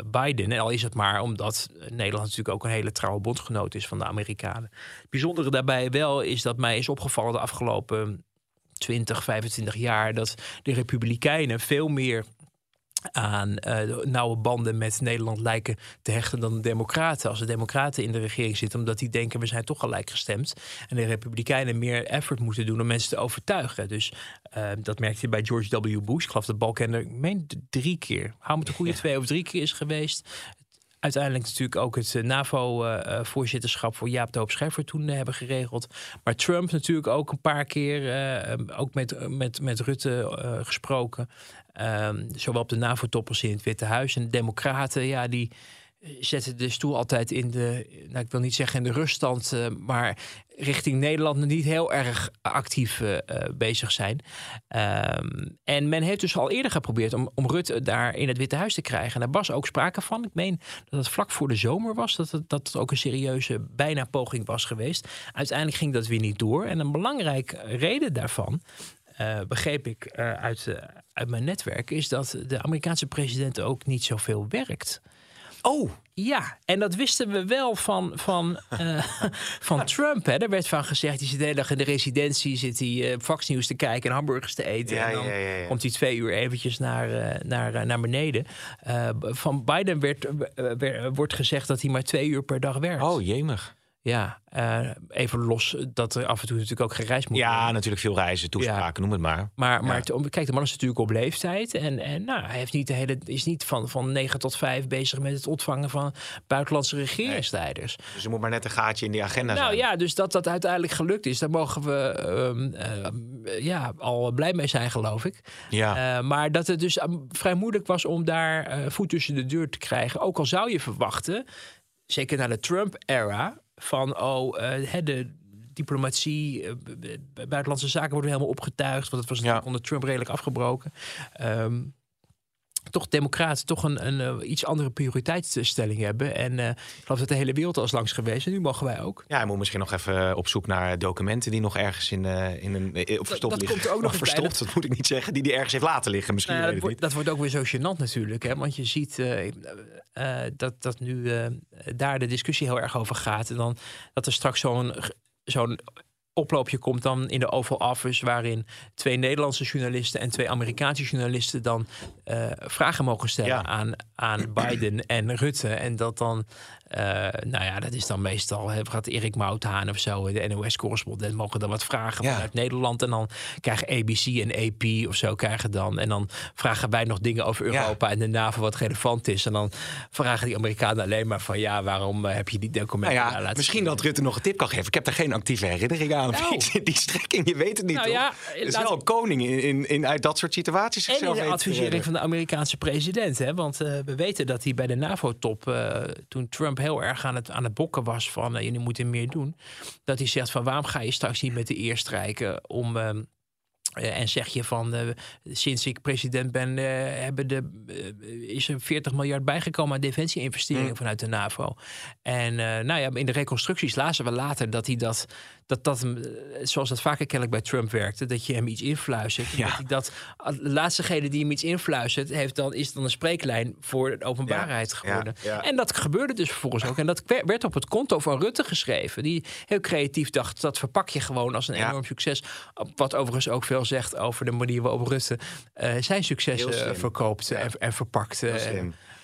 S1: Biden. En al is het maar omdat Nederland natuurlijk ook een hele trouwe bondgenoot is van de Amerikanen. Het bijzondere daarbij wel is dat mij is opgevallen de afgelopen 20, 25 jaar dat de Republikeinen veel meer aan uh, nauwe banden met Nederland lijken te hechten dan de Democraten. Als de Democraten in de regering zitten, omdat die denken we zijn toch gelijk gestemd. En de Republikeinen meer effort moeten doen om mensen te overtuigen. Dus uh, dat merkte je bij George W. Bush. Ik geloof dat Balkenende, ik meen drie keer. Hou me de goede twee of drie keer is geweest uiteindelijk natuurlijk ook het eh, NAVO-voorzitterschap voor Jaap Doop Scheffer toen hebben geregeld. Maar Trump natuurlijk ook een paar keer, ook met, met, met Rutte gesproken. Um, zowel op de NAVO-top als in het Witte Huis. En de Democraten, ja, die zetten de stoel altijd in de, nou, ik wil niet zeggen in de ruststand, uh, maar richting Nederland niet heel erg actief uh, bezig zijn. Um, en men heeft dus al eerder geprobeerd om, om Rutte daar in het Witte Huis te krijgen. En daar was ook sprake van. Ik meen dat het vlak voor de zomer was, dat het, dat ook een serieuze bijna poging was geweest. Uiteindelijk ging dat weer niet door. En een belangrijke reden daarvan begreep ik uit, uit mijn netwerk, is dat de Amerikaanse president ook niet zoveel werkt.
S2: Oh.
S1: Ja, en dat wisten we wel van, van, van Trump. Hè. Er werd van gezegd, die zit de hele dag in de residentie, zit hij Fox News te kijken en hamburgers te eten.
S2: Ja,
S1: en dan
S2: ja, ja,
S1: komt hij twee uur eventjes naar, naar, naar beneden. van Biden werd, werd, wordt gezegd dat hij maar twee uur per dag werkt.
S2: Oh, jemig.
S1: Ja, uh, even los dat er af en toe natuurlijk ook gereisd moet
S2: ja,
S1: worden.
S2: Ja, natuurlijk veel reizen, toespraken, ja. noem het maar.
S1: Maar, maar
S2: ja.
S1: kijk, de man is natuurlijk op leeftijd. En, en nou, hij heeft niet de hele, is niet van, van 9 tot 5 bezig met het ontvangen van buitenlandse regeringsleiders.
S2: Nee. Dus er moet maar net een gaatje in die agenda
S1: nou,
S2: zijn.
S1: Nou ja, dus dat dat uiteindelijk gelukt is, daar mogen we um, uh, ja, al blij mee zijn, geloof ik.
S2: Ja.
S1: Uh, maar dat het dus um, vrij moeilijk was om daar voet tussen de deur te krijgen. Ook al zou je verwachten, zeker na de Trump-era van oh, uh, de diplomatie, uh, buitenlandse zaken worden helemaal opgetuigd, want het was ja. onder Trump redelijk afgebroken. Um, toch democraten toch een, een uh, iets andere prioriteitsstelling hebben. En uh, ik geloof dat de hele wereld al is langs geweest. En nu mogen wij ook.
S2: Ja, hij moet misschien nog even op zoek naar documenten die nog ergens in, uh, in een uh, verstopt
S1: dat, dat
S2: liggen.
S1: Komt er ook nog
S2: verstopt, dat moet ik niet zeggen. Die die ergens heeft laten liggen. Misschien
S1: nou,
S2: weet
S1: dat, wordt, dat wordt ook weer zo gênant natuurlijk. Hè? Want je ziet dat, dat nu daar de discussie heel erg over gaat. En dan dat er straks zo'n zo'n oploopje komt dan in de Oval Office, waarin twee Nederlandse journalisten en twee Amerikaanse journalisten dan uh, vragen mogen stellen
S2: Ja.
S1: aan, aan Biden en Rutte. En dat dan, uh, nou ja, dat is dan meestal, hè, gaat Erik Mouthaan of zo, de NOS-correspondent, mogen dan wat vragen
S2: Ja.
S1: vanuit Nederland. En dan krijgen ABC en AP of zo krijgen dan. En dan vragen wij nog dingen over
S2: Ja.
S1: Europa en de NAVO wat relevant is. En dan vragen die Amerikanen alleen maar van, ja, waarom eh, heb je die
S2: Nou
S1: documenten daar
S2: ja,
S1: laten
S2: misschien
S1: zien?
S2: dat Rutte nog een tip kan geven. Ik heb daar geen actieve herinnering aan.
S1: Nou.
S2: Die strekking, je weet het niet.
S1: Nou
S2: toch?
S1: ja,
S2: Het is wel een koning in, in, in uit dat soort situaties
S1: En in de advisering van de Amerikaanse president. Hè? Want eh, we weten dat hij bij de NAVO-top, eh, toen Trump heel erg aan het, aan het bokken was van eh, jullie moeten meer doen. Dat hij zegt van waarom ga je straks niet met de eer strijken om... ehm, eh, en zeg je van eh, sinds ik president ben, hebben de, is er 40 miljard bijgekomen aan defensie-investeringen
S2: Mm.
S1: vanuit de NAVO. En nou ja, in de reconstructies lazen we later dat hij dat, dat, dat hem, eh, zoals dat vaker kennelijk bij Trump werkte, dat je hem iets influistert.
S2: Ja.
S1: Dat hij dat, de laatstegene die hem iets influistert, heeft dan, is dan een spreeklijn voor de openbaarheid
S2: Ja,
S1: geworden.
S2: ja.
S1: En dat gebeurde dus vervolgens ook. En dat wer- werd op het konto van Rutte geschreven, die heel creatief dacht, dat verpak je gewoon als een enorm succes. Wat overigens ook veel zegt over de manier waarop Rutte eh, zijn successen verkoopt en, en verpakt.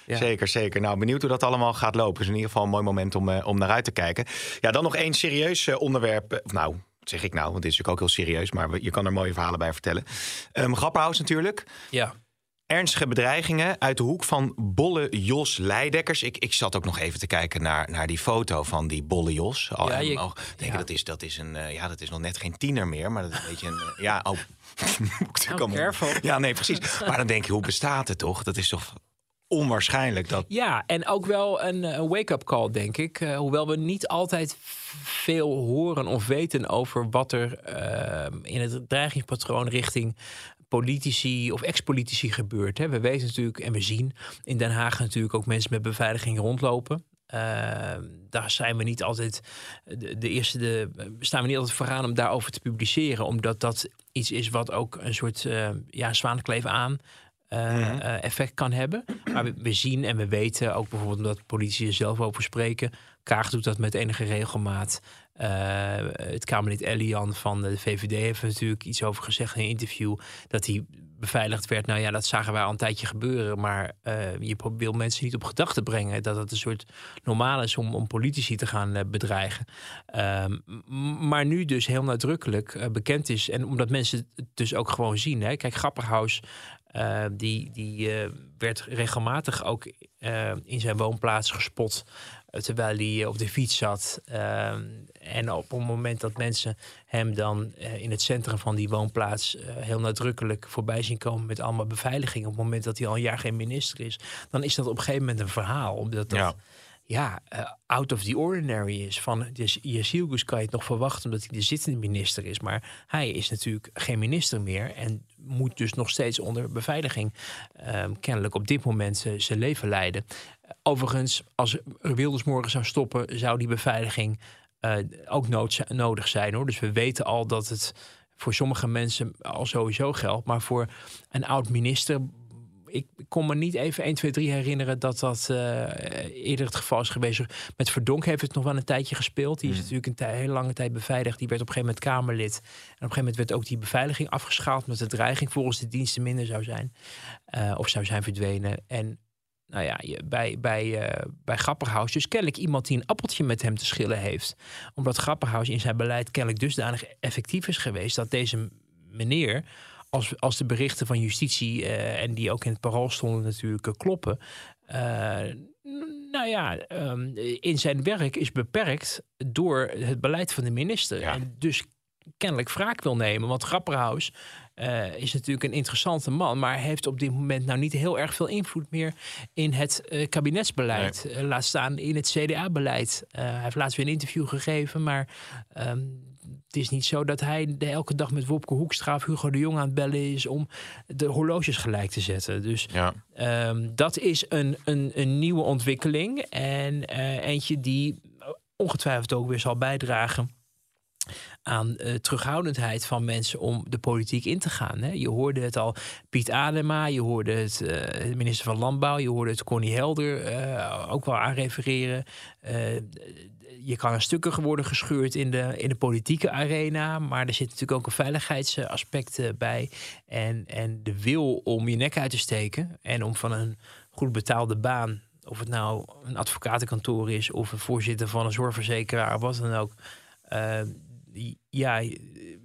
S1: Eh. Ja.
S2: Zeker, zeker. Nou, benieuwd hoe dat allemaal gaat lopen. Dus in ieder geval een mooi moment om, eh, om naar uit te kijken. Ja, dan nog één serieus eh, onderwerp. Of nou, zeg ik nou, want dit is natuurlijk ook heel serieus. Maar je kan er mooie verhalen bij vertellen. Um, Grapperhaus natuurlijk.
S1: Ja.
S2: Ernstige bedreigingen uit de hoek van Bolle Jos Leidekkers. Ik, ik zat ook nog even te kijken naar, naar die foto van die Bolle Jos. Al,
S1: Ja,
S2: en
S1: je- ja.
S2: dat, is, dat, is een, eh, ja, dat is nog net geen tiener meer. Maar dat is een beetje een... eh, ja, oh.
S1: Oh.
S2: Ja, nee, precies. Maar dan denk je, hoe bestaat het toch? Dat is toch onwaarschijnlijk dat...
S1: Ja, en ook wel een, eh, een wake-up call, denk ik. Eh, hoewel we niet altijd veel horen of weten over wat er eh, in het dreigingspatroon richting politici of ex-politici gebeurt. Hè. We weten natuurlijk en we zien in Den Haag natuurlijk ook mensen met beveiliging rondlopen. Eh, daar zijn we niet altijd de, de eerste, de, staan we niet altijd vooraan om daarover te publiceren, omdat dat iets is wat ook een soort eh ja, zwaankleef aan eh, eh, effect kan hebben. Maar we, we zien en we weten ook bijvoorbeeld omdat politici er zelf over spreken. Kaag doet dat met enige regelmaat. Eh, het Kamerlid Elian van de VVD heeft er natuurlijk iets over gezegd in een interview. Dat hij beveiligd werd. Nou ja, dat zagen wij al een tijdje gebeuren. Maar je wil mensen niet op gedachten brengen dat het een soort normaal is om, om politici te gaan bedreigen. Ehm, maar nu dus heel nadrukkelijk bekend is. En omdat mensen het dus ook gewoon zien. Hè? Kijk, Grapperhaus eh, die die eh, werd regelmatig ook eh, in zijn woonplaats gespot. terwijl hij op de fiets zat. En op het moment dat mensen hem dan in het centrum van die woonplaats heel nadrukkelijk voorbij zien komen met allemaal beveiliging. Op het moment dat hij al een jaar geen minister is, dan is dat op een gegeven moment een verhaal. Omdat dat
S2: Ja.
S1: Ja, eh, out of the ordinary is. Van de Jezilgus kan je het nog verwachten omdat hij de zittende minister is. Maar hij is natuurlijk geen minister meer. En moet dus nog steeds onder beveiliging ehm, kennelijk op dit moment zijn leven leiden. Overigens, als er Wilders morgen zou stoppen, zou die beveiliging eh, ook nood- nodig zijn. hoor. Dus we weten al dat het voor sommige mensen al sowieso geldt. Maar voor een oud minister ik kon me niet even 1, 2, 3 herinneren dat dat eh, eerder het geval is geweest. Met Verdonk heeft het nog wel een tijdje gespeeld. Die is natuurlijk een tij- hele lange tijd beveiligd. Die werd op een gegeven moment Kamerlid. En op een gegeven moment werd ook die beveiliging afgeschaald... omdat de dreiging volgens de diensten minder zou zijn. eh, of zou zijn verdwenen. En nou ja, je- bij, bij, eh bij Grapperhaus dus kennelijk iemand die een appeltje met hem te schillen heeft. Omdat Grapperhaus in zijn beleid kennelijk dusdanig effectief is geweest... dat deze meneer als, als de berichten van justitie eh, en die ook in het parool stonden natuurlijk eh, kloppen. eh, nou ja, ehm, in zijn werk is beperkt door het beleid van de minister.
S2: Ja.
S1: En dus kennelijk wraak wil nemen. Want Grapperhaus is natuurlijk een interessante man, maar heeft op dit moment nou niet heel erg veel invloed meer in het eh, kabinetsbeleid. Laat staan in het CDA-beleid. Hij heeft laatst weer een interview gegeven, maar ehm, het is niet zo dat hij de elke dag met Wopke Hoekstra of Hugo de Jong aan het bellen is om de horloges gelijk te zetten. Dus
S2: Ja.
S1: Ehm, dat is een, een, een nieuwe ontwikkeling. En eh, eentje die ongetwijfeld ook weer zal bijdragen aan eh, terughoudendheid van mensen om de politiek in te gaan. Hè. Je hoorde het al, Piet Adema, je hoorde het eh, minister van Landbouw, je hoorde het Connie Helder eh, ook wel aan refereren. Je kan er stukken worden gescheurd in de, in de politieke arena, maar er zit natuurlijk ook een veiligheidsaspect bij. En, en de wil om je nek uit te steken en om van een goed betaalde baan, of het nou een advocatenkantoor is of een voorzitter van een zorgverzekeraar, wat dan ook. Eh, ja,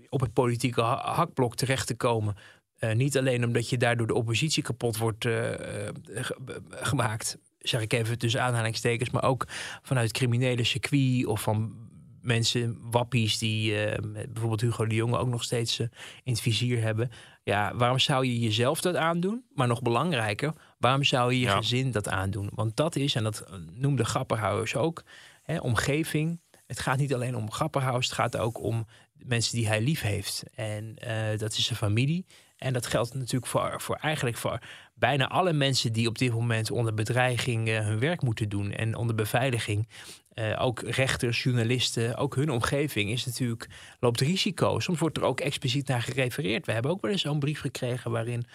S1: op het politieke ha- hakblok terecht te komen. Eh, niet alleen omdat je daardoor de oppositie kapot wordt eh, eh, ge- gemaakt, zeg ik even tussen aanhalingstekens, maar ook vanuit het criminele circuit of van mensen, wappies, die eh, bijvoorbeeld Hugo de Jonge ook nog steeds eh, in het vizier hebben. Ja, waarom zou je jezelf dat aandoen? Maar nog belangrijker, waarom zou je je
S2: Ja.
S1: gezin dat aandoen? Want dat is, en dat noemde Grapperhaus ook, hè, omgeving. Het gaat niet alleen om Grapperhaus, het gaat ook om mensen die hij lief heeft. En eh, dat is zijn familie. En dat geldt natuurlijk voor, voor eigenlijk voor bijna alle mensen die op dit moment onder bedreiging eh, hun werk moeten doen en onder beveiliging. Eh, ook rechters, journalisten, ook hun omgeving is natuurlijk, loopt risico. Soms wordt er ook expliciet naar gerefereerd. We hebben ook wel eens zo'n brief gekregen waarin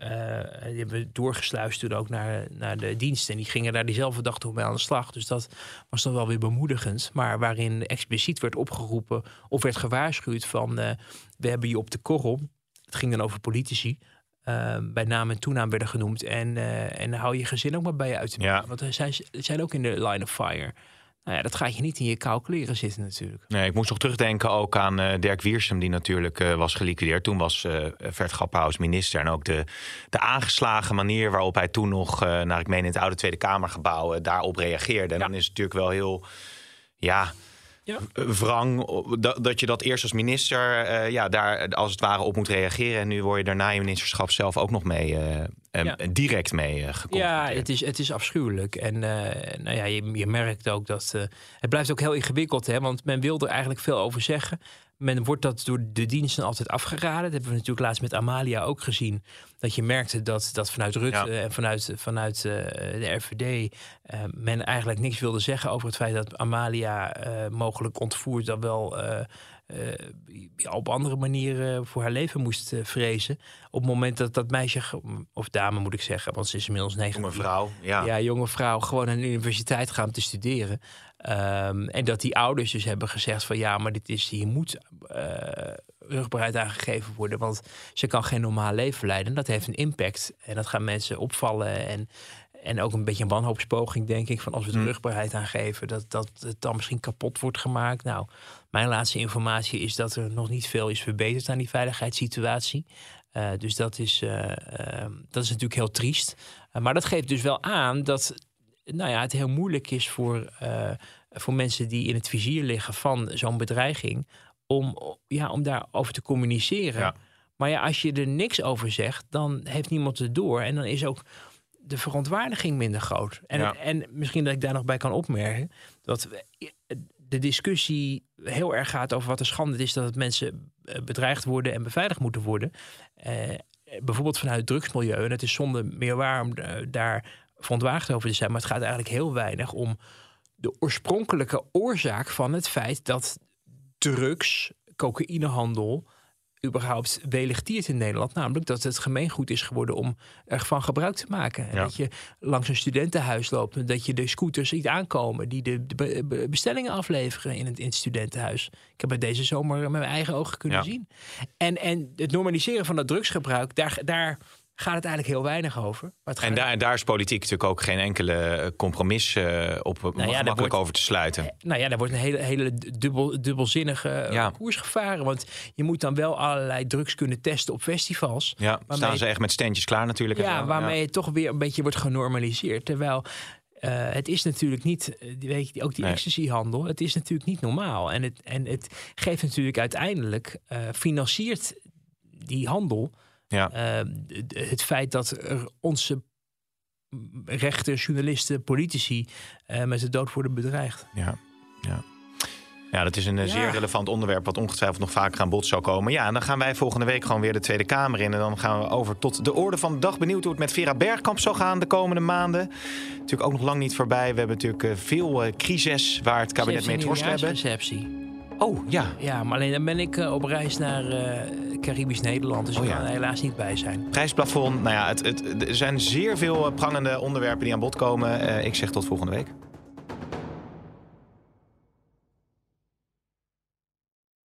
S1: die hebben we doorgesluist toen ook naar, naar de diensten. En die gingen daar diezelfde dag toch mee aan de slag. Dus dat was dan wel weer bemoedigend. Maar waarin expliciet werd opgeroepen of werd gewaarschuwd van... eh, we hebben je op de korrel. Het ging dan over politici. bij naam en toenaam werden genoemd. En, en hou je gezin ook maar bij je uit.
S2: Ja.
S1: Want zij zijn ook in de line of fire. Nou ja, dat gaat je niet in je kleren zitten natuurlijk.
S2: Nee, ik moest nog terugdenken ook aan uh, Dirk Wiersum, die natuurlijk uh, was geliquideerd. Toen was uh, Vert Grapperhaus minister. En ook de, de aangeslagen manier waarop hij toen nog, naar ik meen in het oude Tweede Kamergebouw, daarop reageerde. En dan is het natuurlijk wel heel, ja... Ja. wrang dat, dat je dat eerst als minister ja, daar als het ware op moet reageren. En nu word je daarna je ministerschap zelf ook nog mee uh, ja. direct mee uh,
S1: Ja, het is, het is afschuwelijk. En nou ja, je, je merkt ook dat het blijft ook heel ingewikkeld, hè, want men wil er eigenlijk veel over zeggen men wordt dat door de diensten altijd afgeraden. Dat hebben we natuurlijk laatst met Amalia ook gezien. Dat je merkte dat, dat vanuit Rutte en vanuit, vanuit de RVD eh, men eigenlijk niks wilde zeggen over het feit dat Amalia mogelijk ontvoerd dan wel op andere manieren voor haar leven moest vrezen. Op het moment dat dat meisje, of dame moet ik zeggen, want ze is inmiddels negen.
S2: Jonge vrouw, ja.
S1: Ja, jonge vrouw, gewoon aan de universiteit gaan te studeren. Um, en dat die ouders dus hebben gezegd van ja, maar dit is, hier moet uh, rugbaarheid aangegeven worden, want ze kan geen normaal leven leiden. Dat heeft een impact en dat gaan mensen opvallen en, en ook een beetje een wanhoopspoging, denk ik, van als we de mm. rugbaarheid aangeven, dat, dat het dan misschien kapot wordt gemaakt. Nou, mijn laatste informatie is dat er nog niet veel is verbeterd aan die veiligheidssituatie. Uh, dus dat is, uh, dat is natuurlijk heel triest. maar dat geeft dus wel aan dat nou ja, het heel moeilijk is voor, voor mensen die in het vizier liggen van zo'n bedreiging. Om, ja, om daarover te communiceren. Maar ja, als je er niks over zegt, dan heeft niemand het door. En dan is ook de verontwaardiging minder groot. En, en misschien dat ik daar nog bij kan opmerken. Dat de discussie heel erg gaat over wat de schande is dat het mensen eh, bedreigd worden en beveiligd moeten worden. Uh, bijvoorbeeld vanuit het drugsmilieu. En het is zonder meer waar om daar verontwaardigd over te zijn. Maar het gaat eigenlijk heel weinig om de oorspronkelijke oorzaak van het feit dat drugs, cocaïnehandel überhaupt weligtiert in Nederland. Namelijk dat het gemeengoed is geworden om ervan gebruik te maken. Dat je langs een studentenhuis loopt. Dat je de scooters ziet aankomen die de bestellingen afleveren in het, in het studentenhuis. Ik heb het deze zomer met mijn eigen ogen kunnen zien. En, en het normaliseren van dat drugsgebruik, daar, daar gaat het eigenlijk heel weinig over.
S2: Maar en, daar, daar is politiek natuurlijk ook geen enkele eh, compromis uh, op nou ja, makkelijk over te sluiten. Eh,
S1: nou ja, daar wordt een hele, hele dubbel, dubbelzinnige ja. koers gevaren. Want je moet dan wel allerlei drugs kunnen testen op festivals.
S2: Ja, staan ze echt met standjes klaar natuurlijk.
S1: Ja, waarmee het toch weer een beetje wordt genormaliseerd. Terwijl uh, het is natuurlijk niet, weet je, ook die nee. ecstasyhandel, het is natuurlijk niet normaal. En het, en het geeft natuurlijk uiteindelijk, uh, financiert die handel ja. Uh, het feit dat er onze rechters, journalisten, politici uh, met de dood worden bedreigd.
S2: Ja, ja. Ja, dat is een eh, zeer relevant onderwerp wat ongetwijfeld nog vaker aan bod zou komen. Ja, en dan gaan wij volgende week gewoon weer de Tweede Kamer in. En dan gaan we over tot de orde van de dag. Benieuwd hoe het met Vera Bergkamp zal gaan de komende maanden. Natuurlijk ook nog lang niet voorbij. We hebben natuurlijk veel crisis waar het kabinet mee te worstelen hebben. Oh, ja.
S1: Ja, maar alleen dan ben ik uh, op reis naar uh, Caribisch Nederland. Dus oh, ik kan er helaas niet bij zijn.
S2: Prijsplafond. Nou ja, het, het, er zijn zeer veel prangende onderwerpen die aan bod komen. Ik zeg tot volgende week.